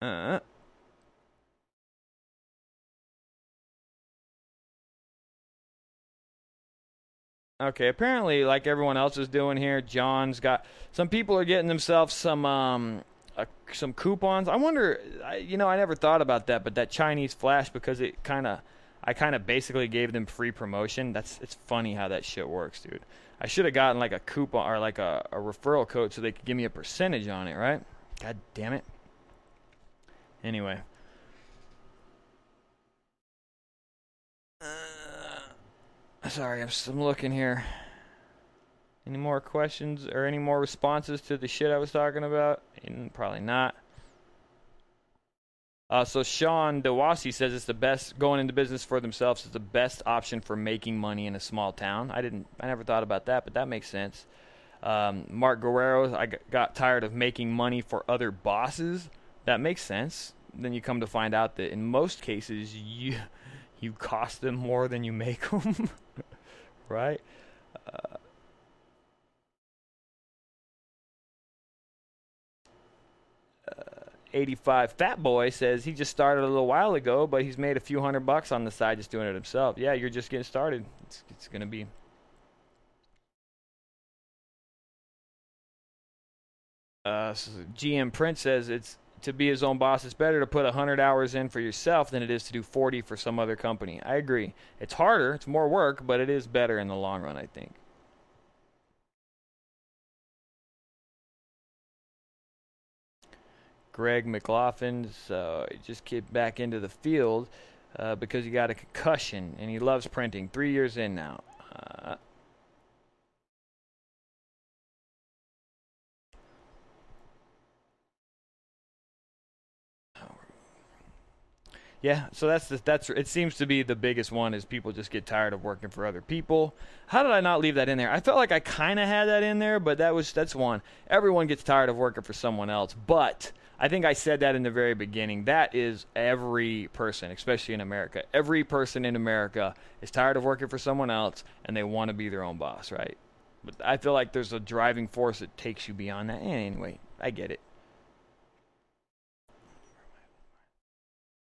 Uh, Okay, apparently, like everyone else is doing here, John's got some people are getting themselves some um uh, some coupons. I wonder, I, you know, I never thought about that, but that Chinese flash because it kind of, I kind of basically gave them free promotion. That's it's funny how that shit works, dude. I should have gotten like a coupon or like a, a referral code so they could give me a percentage on it, right? God damn it. Anyway. Sorry, I'm, I'm looking here. Any more questions or any more responses to the shit I was talking about? Mm, probably not. Uh, so Sean Dewasi says it's the best going into business for themselves is the best option for making money in a small town. I didn't, I never thought about that, but that makes sense. Um, Mark Guerrero, I got tired of making money for other bosses. That makes sense. Then you come to find out that in most cases you you cost them more than you make them, right? Uh, uh, 85 Fat Boy says he just started a little while ago, but he's made a few hundred bucks on the side just doing it himself. Yeah, you're just getting started. It's, it's going to be. Uh, so GM Prince says it's to be his own boss, it's better to put 100 hours in for yourself than it is to do 40 for some other company. I agree. It's harder, it's more work, but it is better in the long run, I think. Greg McLaughlin so just get back into the field uh, because he got a concussion and he loves printing. Three years in now. Uh, Yeah, so that's the, that's it seems to be the biggest one is people just get tired of working for other people. How did I not leave that in there? I felt like I kind of had that in there, but that was that's one. Everyone gets tired of working for someone else, but I think I said that in the very beginning. That is every person, especially in America. Every person in America is tired of working for someone else and they want to be their own boss, right? But I feel like there's a driving force that takes you beyond that. Anyway, I get it.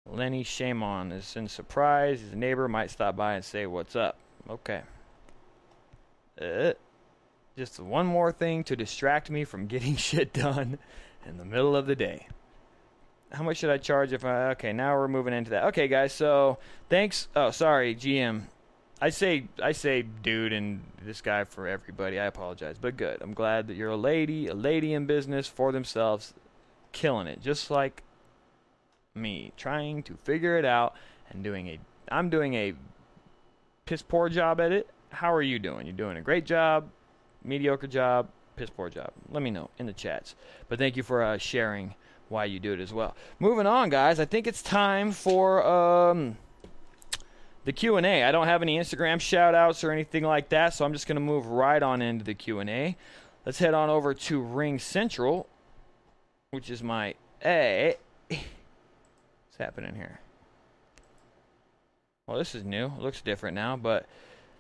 Lenny Shamon is in surprise. His neighbor might stop by and say, What's up? Okay. Uh, just one more thing to distract me from getting shit done in the middle of the day. How much should I charge if I. Okay, now we're moving into that. Okay, guys, so thanks. Oh, sorry, GM. I say I say dude and this guy for everybody. I apologize, but good. I'm glad that you're a lady, a lady in business for themselves, killing it, just like me, trying to figure it out and doing a. I'm doing a piss poor job at it. How are you doing? You're doing a great job, mediocre job, piss poor job. Let me know in the chats. But thank you for uh, sharing why you do it as well. Moving on, guys. I think it's time for um, the Q&A. I don't have any Instagram shout outs or anything like that, so I'm just to move right on into the Q&A. Let's head on over to Ring Central, which is my A. What's happening here? Well, this is new. It looks different now, but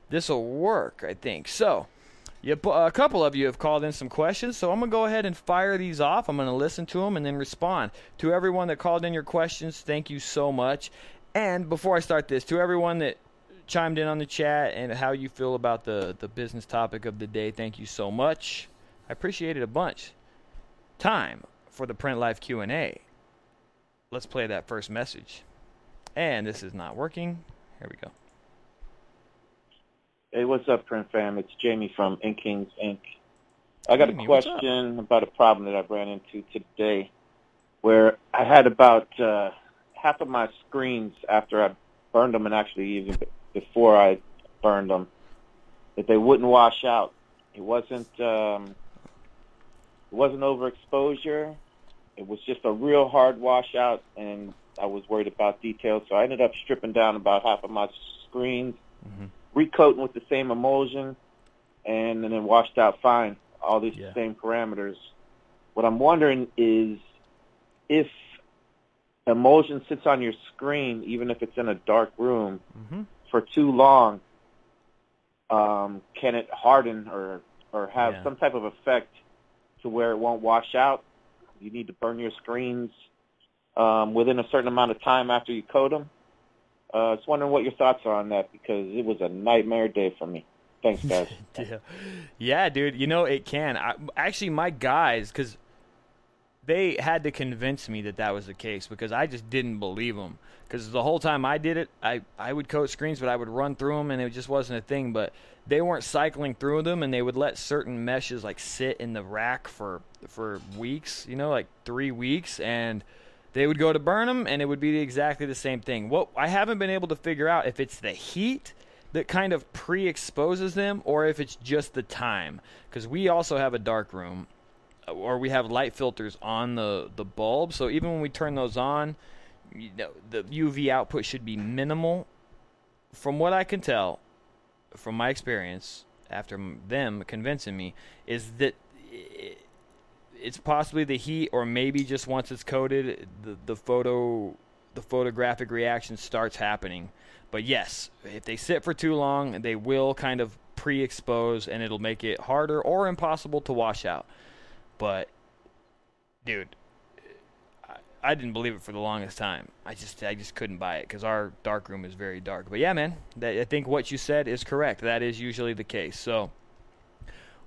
this will work, I think. So, Yep, a couple of you have called in some questions, so I'm going to go ahead and fire these off. I'm going to listen to them and then respond. To everyone that called in your questions, thank you so much. And before I start this, to everyone that chimed in on the chat and how you feel about the, the business topic of the day, thank you so much. I appreciate it a bunch. Time for the Print Life Q&A. Let's play that first message. And this is not working. Here we go. Hey, what's up, Print Fam? It's Jamie from Inkings Inc. I got Jamie, a question about a problem that I ran into today where I had about uh, half of my screens after I burned them and actually even before I burned them that they wouldn't wash out. It wasn't um, it wasn't overexposure. It was just a real hard washout, and I was worried about details, so I ended up stripping down about half of my screens. Mm-hmm recoating with the same emulsion, and, and then washed out fine. All these yeah. same parameters. What I'm wondering is if emulsion sits on your screen, even if it's in a dark room, mm-hmm. for too long, um, can it harden or or have yeah. some type of effect to where it won't wash out? You need to burn your screens um, within a certain amount of time after you coat them. Uh, just wondering what your thoughts are on that because it was a nightmare day for me. Thanks, guys. yeah. yeah, dude. You know it can. I, actually, my guys, because they had to convince me that that was the case because I just didn't believe them. Because the whole time I did it, I I would code screens, but I would run through them, and it just wasn't a thing. But they weren't cycling through them, and they would let certain meshes like sit in the rack for for weeks. You know, like three weeks, and they would go to burn them, and it would be exactly the same thing. What I haven't been able to figure out if it's the heat that kind of pre-exposes them, or if it's just the time. Because we also have a dark room, or we have light filters on the the bulb. So even when we turn those on, you know, the UV output should be minimal. From what I can tell, from my experience, after them convincing me, is that. It's possibly the heat, or maybe just once it's coated, the the photo the photographic reaction starts happening. But yes, if they sit for too long, they will kind of pre-expose, and it'll make it harder or impossible to wash out. But dude, I, didn't believe it for the longest time. I just I just couldn't buy it because our dark room is very dark. But yeah, man, that, I think what you said is correct. That is usually the case. So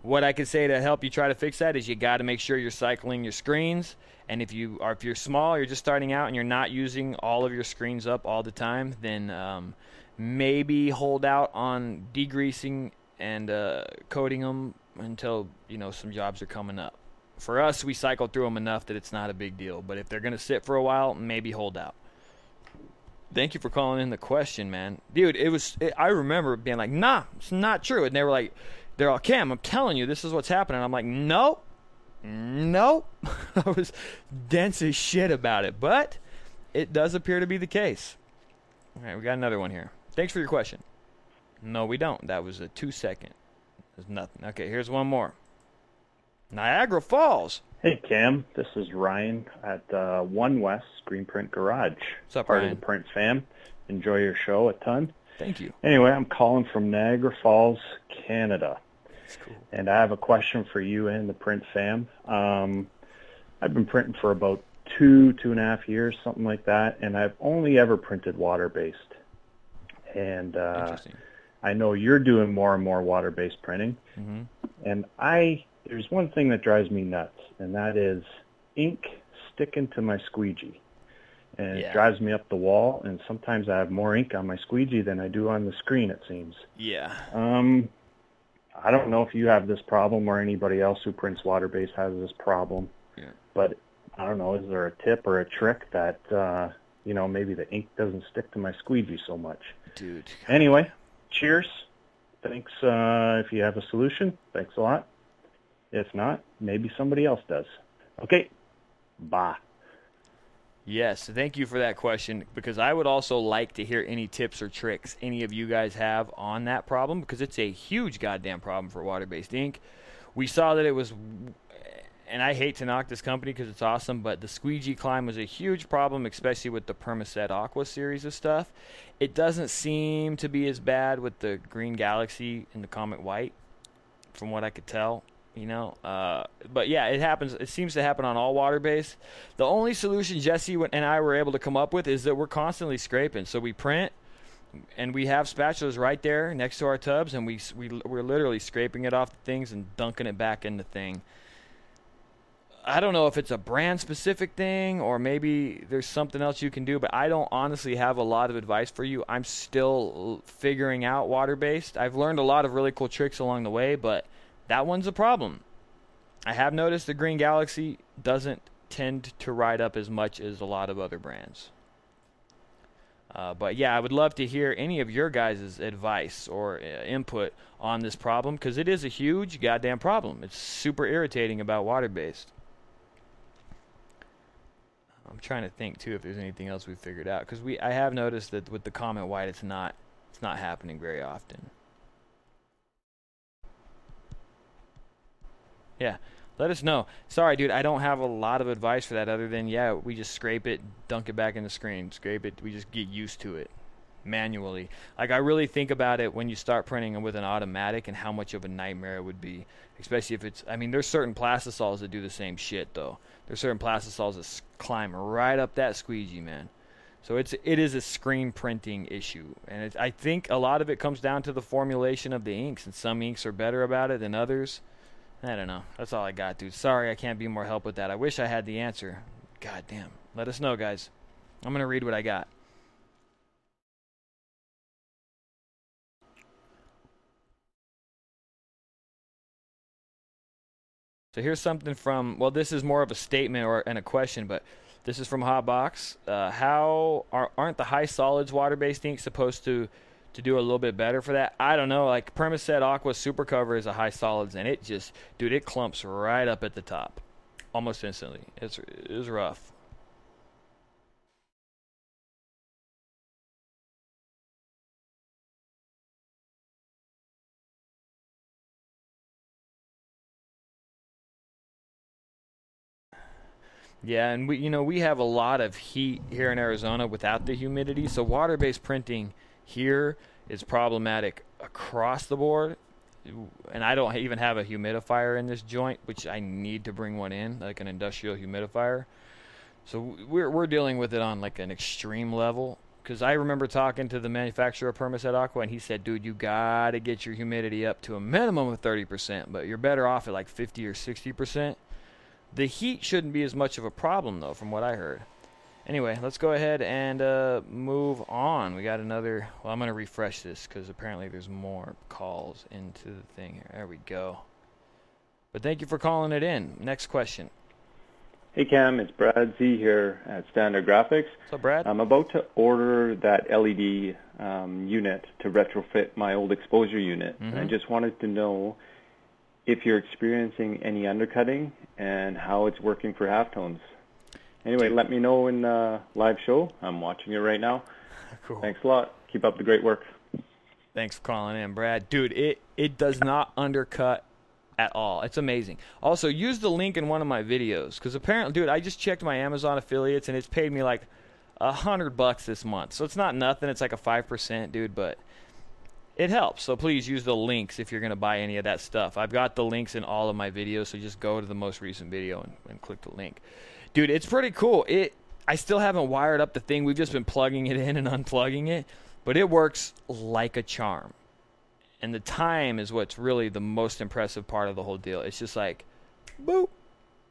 what I can say to help you try to fix that is you got to make sure you're cycling your screens. And if you are if you're small, you're just starting out, and you're not using all of your screens up all the time, then um, maybe hold out on degreasing and uh, coating them until you know some jobs are coming up. For us, we cycle through them enough that it's not a big deal. But if they're going to sit for a while, maybe hold out. Thank you for calling in the question, man, dude. It was it, I remember being like, "Nah, it's not true," and they were like they're all, Cam, I'm telling you, this is what's happening. I'm like, nope, nope. I was dense as shit about it, but it does appear to be the case. All right, we got another one here. Thanks for your question. No, we don't. That was a two second. There's nothing. Okay, here's one more. Niagara Falls. Hey Cam, this is Ryan at uh, One West Screen Print Garage. What's up, Part Ryan? of the Print fam. Enjoy your show a ton. Thank you. Anyway, I'm calling from Niagara Falls, Canada. That's cool. And I have a question for you and the Print fam. Um, I've been printing for about two, two and a half years, something like that, and I've only ever printed water-based. And uh, Interesting. I know you're doing more and more water-based printing. hmm And I, there's one thing that drives me nuts, and that is ink sticking to my squeegee. And Yeah. it drives me up the wall, and sometimes I have more ink on my squeegee than I do on the screen, it seems. Yeah. Um, I don't know if you have this problem or anybody else who prints water-based has this problem. Yeah. But I don't know, is there a tip or a trick that, uh, you know, maybe the ink doesn't stick to my squeegee so much? Dude. Anyway, cheers. Thanks uh, if you have a solution. Thanks a lot. If not, maybe somebody else does. Okay. Bye. Yes, thank you for that question because I would also like to hear any tips or tricks any of you guys have on that problem because it's a huge goddamn problem for water-based ink. We saw that it was and I hate to knock this company because it's awesome, but the squeegee climb was a huge problem, especially with the Permaset Aqua series of stuff. It doesn't seem to be as bad with the Green Galaxy and the Comet White, from what I could tell. You know, uh, but yeah, it happens. It seems to happen on all water based. The only solution Jesse and I were able to come up with is that we're constantly scraping. So we print, and we have spatulas right there next to our tubs, and we we we're literally scraping it off the things and dunking it back in the thing. I don't know if it's a brand specific thing or maybe there's something else you can do, but I don't honestly have a lot of advice for you. I'm still figuring out water based. I've learned a lot of really cool tricks along the way, but that one's a problem. I have noticed the Green Galaxy doesn't tend to ride up as much as a lot of other brands. Uh, but yeah, I would love to hear any of your guys' advice or uh, input on this problem because it is a huge goddamn problem. It's super irritating about water based. I'm trying to think too if there's anything else we've figured out because we I have noticed that with the Comet White it's not it's not happening very often. Yeah, let us know. Sorry, dude, I don't have a lot of advice for that other than yeah, we just scrape it, dunk it back in the screen, scrape it. We just get used to it manually. Like I really think about it when you start printing with an automatic and how much of a nightmare it would be, especially if it's. I mean, there's certain plastisols that do the same shit though. There's certain plastisols that climb right up that squeegee, man. So it's it is a screen printing issue, and I think a lot of it comes down to the formulation of the inks, and some inks are better about it than others. I don't know. That's all I got, dude. Sorry, I can't be more help with that. I wish I had the answer. God damn. Let us know, guys. I'm gonna read what I got. So here's something from. Well, this is more of a statement or and a question, but this is from Hotbox. Uh, how are aren't the high solids water-based inks supposed to to do a little bit better for that? I don't know. Like Permaset Aqua Super Cover is a high solids, and it just, dude, it clumps right up at the top, almost instantly. It's it was rough. Yeah, and we you know we have a lot of heat here in Arizona without the humidity, so water-based printing here is problematic across the board. And I don't even have a humidifier in this joint, which I need to bring one in, like an industrial humidifier. So we're we're dealing with it on like an extreme level. Because I remember talking to the manufacturer of Permaset Aqua, and he said, "Dude, you gotta get your humidity up to a minimum of 30%, but you're better off at like 50 or 60%." The heat shouldn't be as much of a problem, though, from what I heard. Anyway, let's go ahead and uh, move on. We got another. Well, I'm going to refresh this because apparently there's more calls into the thing here. There we go. But thank you for calling it in. Next question. Hey Cam, it's Brad Z here at Standard Graphics. Up, Brad? I'm about to order that LED um, unit to retrofit my old exposure unit. And I Mhm. just wanted to know if you're experiencing any undercutting and how it's working for halftones. Anyway, let me know in uh, live show. I'm watching it right now. cool. Thanks a lot. Keep up the great work. Thanks for calling in, Brad. Dude, it it does not undercut at all. It's amazing. Also, use the link in one of my videos because apparently, dude, I just checked my Amazon affiliates and it's paid me like a hundred bucks this month. So it's not nothing. It's like a five percent, dude, but it helps. So please use the links if you're gonna buy any of that stuff. I've got the links in all of my videos, so just go to the most recent video and, and click the link. Dude, it's pretty cool. It I still haven't wired up the thing. We've just been plugging it in and unplugging it, but it works like a charm and the time is what's really the most impressive part of the whole deal. It's just like, boop,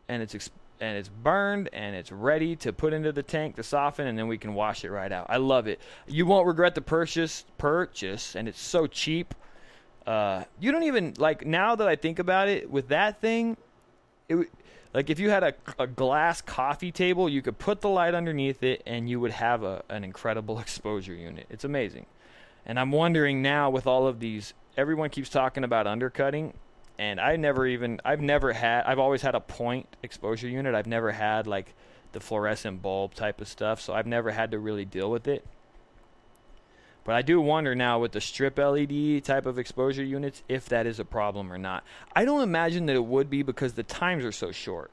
and it's exp- and it's burned and it's ready to put into the tank to soften, and then we can wash it right out. I love it. You won't regret the purchase. Purchase, and it's so cheap. Uh, you don't even like now that I think about it. With that thing, it like if you had a, a glass coffee table, you could put the light underneath it, and you would have a, an incredible exposure unit. It's amazing. And I'm wondering now with all of these, everyone keeps talking about undercutting, and I never even, I've never had, I've always had a point exposure unit. I've never had like the fluorescent bulb type of stuff, so I've never had to really deal with it. But I do wonder now with the strip LED type of exposure units if that is a problem or not. I don't imagine that it would be because the times are so short.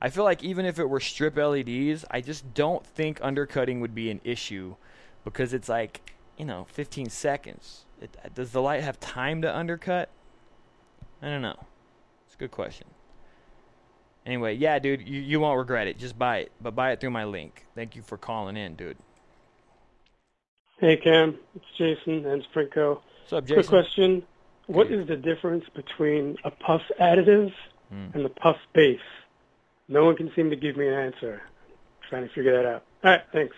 I feel like even if it were strip LEDs, I just don't think undercutting would be an issue because it's like you know, 15 seconds. It, uh, does the light have time to undercut? I don't know. It's a good question. Anyway, yeah, dude, you, you won't regret it. Just buy it, but buy it through my link. Thank you for calling in, dude. Hey, Cam. It's Jason and Sprinko. What's up, Jason? Quick question. What is the difference between a puff additive mm. and the puff base? No one can seem to give me an answer. I'm trying to figure that out. All right, thanks.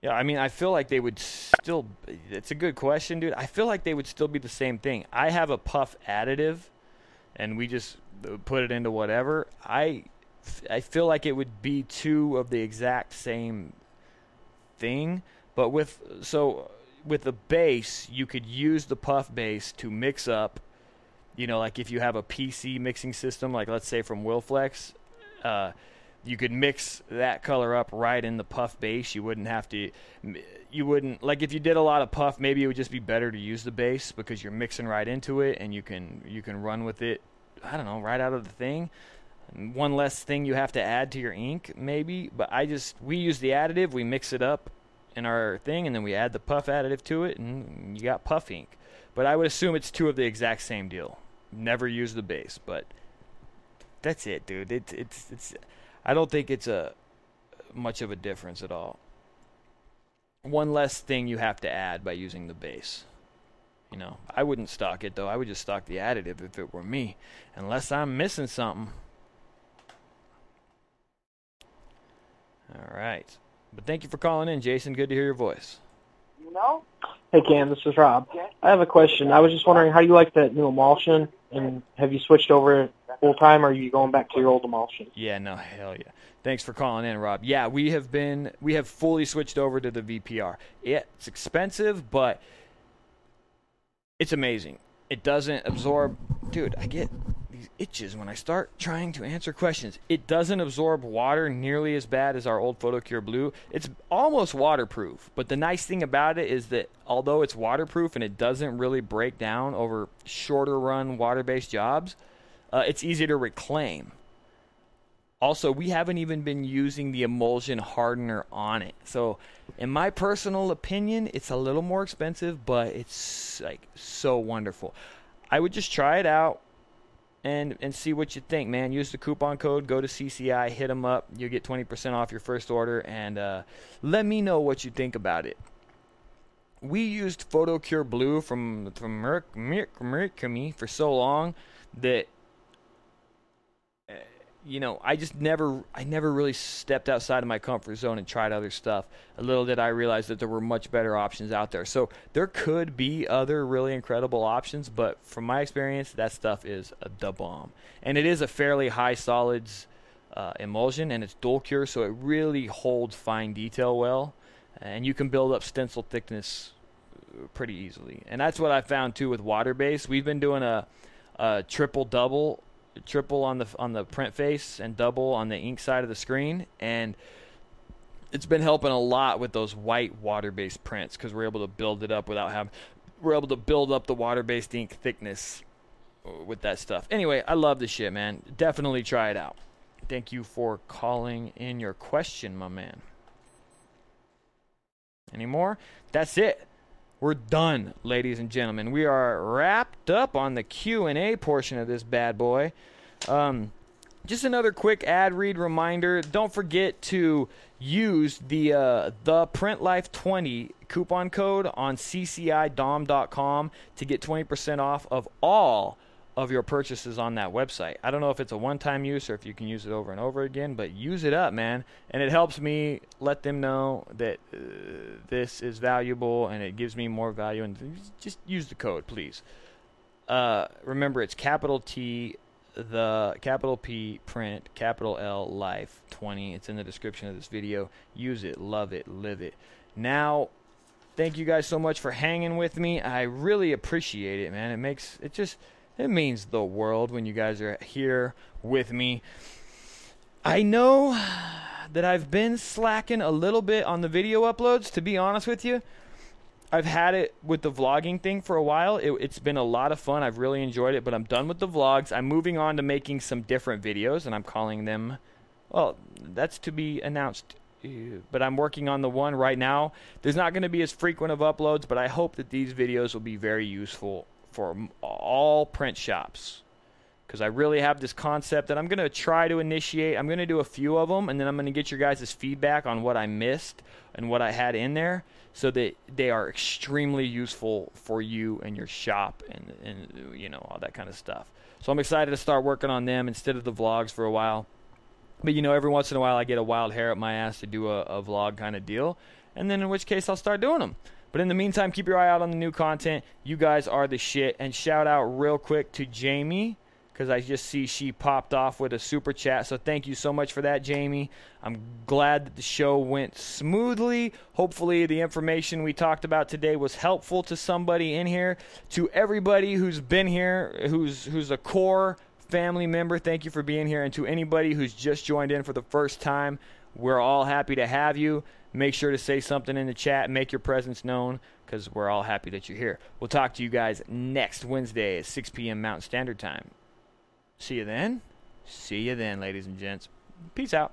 Yeah, I mean, I feel like they would still. It's a good question, dude. I feel like they would still be the same thing. I have a puff additive, and we just put it into whatever. I, I feel like it would be two of the exact same thing, but with so with the base, you could use the puff base to mix up. You know, like if you have a PC mixing system, like let's say from Wilflex. Uh, you could mix that color up right in the puff base. You wouldn't have to. You wouldn't like if you did a lot of puff. Maybe it would just be better to use the base because you're mixing right into it and you can you can run with it. I don't know, right out of the thing. One less thing you have to add to your ink, maybe. But I just we use the additive. We mix it up in our thing, and then we add the puff additive to it, and you got puff ink. But I would assume it's two of the exact same deal. Never use the base, but that's it, dude. It, it's it's I don't think it's a much of a difference at all. One less thing you have to add by using the base. You know, I wouldn't stock it though. I would just stock the additive if it were me, unless I'm missing something. All right. But thank you for calling in, Jason. Good to hear your voice. You know? Hey, Cam. This is Rob. I have a question. I was just wondering how you like that new emulsion, and have you switched over full time, or are you going back to your old emulsion? Yeah, no, hell yeah. Thanks for calling in, Rob. Yeah, we have been we have fully switched over to the VPR. It's expensive, but it's amazing. It doesn't absorb, dude. I get these itches when I start trying to answer questions. It doesn't absorb water nearly as bad as our old PhotoCure Blue. It's almost waterproof, but the nice thing about it is that although it's waterproof and it doesn't really break down over shorter run water-based jobs, uh, it's easy to reclaim. Also, we haven't even been using the emulsion hardener on it. So, in my personal opinion, it's a little more expensive, but it's like so wonderful. I would just try it out and and see what you think, man. Use the coupon code, go to CCI, hit them up. You'll get 20% off your first order, and uh, let me know what you think about it. We used PhotoCure Blue from from Merc, Merc, Mercury for so long that you know, I just never, I never really stepped outside of my comfort zone and tried other stuff. A little did I realize that there were much better options out there. So there could be other really incredible options, but from my experience, that stuff is a the bomb. And it is a fairly high solids uh, emulsion, and it's dual cure, so it really holds fine detail well, and you can build up stencil thickness uh, pretty easily. And that's what I found too with water base. We've been doing a, a triple double triple on the on the print face and double on the ink side of the screen, and it's been helping a lot with those white water-based prints because we're able to build it up without having we're able to build up the water-based ink thickness uh, with that stuff. Anyway, I love the shit, man. Definitely try it out. Thank you for calling in your question, my man. Any more? That's it. We're done, ladies and gentlemen. We are wrapped up on the Q&A portion of this bad boy. Um, just another quick ad read reminder. Don't forget to use the uh, the Print Life 20 coupon code on ccidom.com to get 20% off of all of your purchases on that website. I don't know if it's a one-time use or if you can use it over and over again, but use it up, man. And it helps me let them know that uh, this is valuable and it gives me more value. And just use the code, please. Uh, remember, it's capital T, the capital P print, capital L life 20. It's in the description of this video. Use it, love it, live it. Now, thank you guys so much for hanging with me. I really appreciate it, man. It makes it just it means the world when you guys are here with me. I know that I've been slacking a little bit on the video uploads, to be honest with you. I've had it with the vlogging thing for a while. It, has been a lot of fun. I've really enjoyed it, but I'm done with the vlogs. I'm moving on to making some different videos, and I'm calling them, well, that's to be announced. Uh, but I'm working on the one right now. There's not going to be as frequent of uploads, but I hope that these videos will be very useful for all print shops because I really have this concept that I'm going to try to initiate. I'm going to do a few of them, and then I'm going to get your guys' feedback on what I missed and what I had in there so that they are extremely useful for you and your shop and, and you know all that kind of stuff. So I'm excited to start working on them instead of the vlogs for a while. But you know, every once in a while I get a wild hair up my ass to do a, a vlog kind of deal, and then in which case I'll start doing them. But in the meantime, keep your eye out on the new content. You guys are the shit. And shout out real quick to Jamie because I just see she popped off with a super chat. So thank you so much for that, Jamie. I'm glad that the show went smoothly. Hopefully, the information we talked about today was helpful to somebody in here. To everybody who's been here, who's who's a core family member, thank you for being here. And to anybody who's just joined in for the first time, we're all happy to have you. Make sure to say something in the chat, make your presence known, because we're all happy that you're here. We'll talk to you guys next Wednesday at 6 p.m. Mountain Standard Time. See you then. See you then, ladies and gents. Peace out.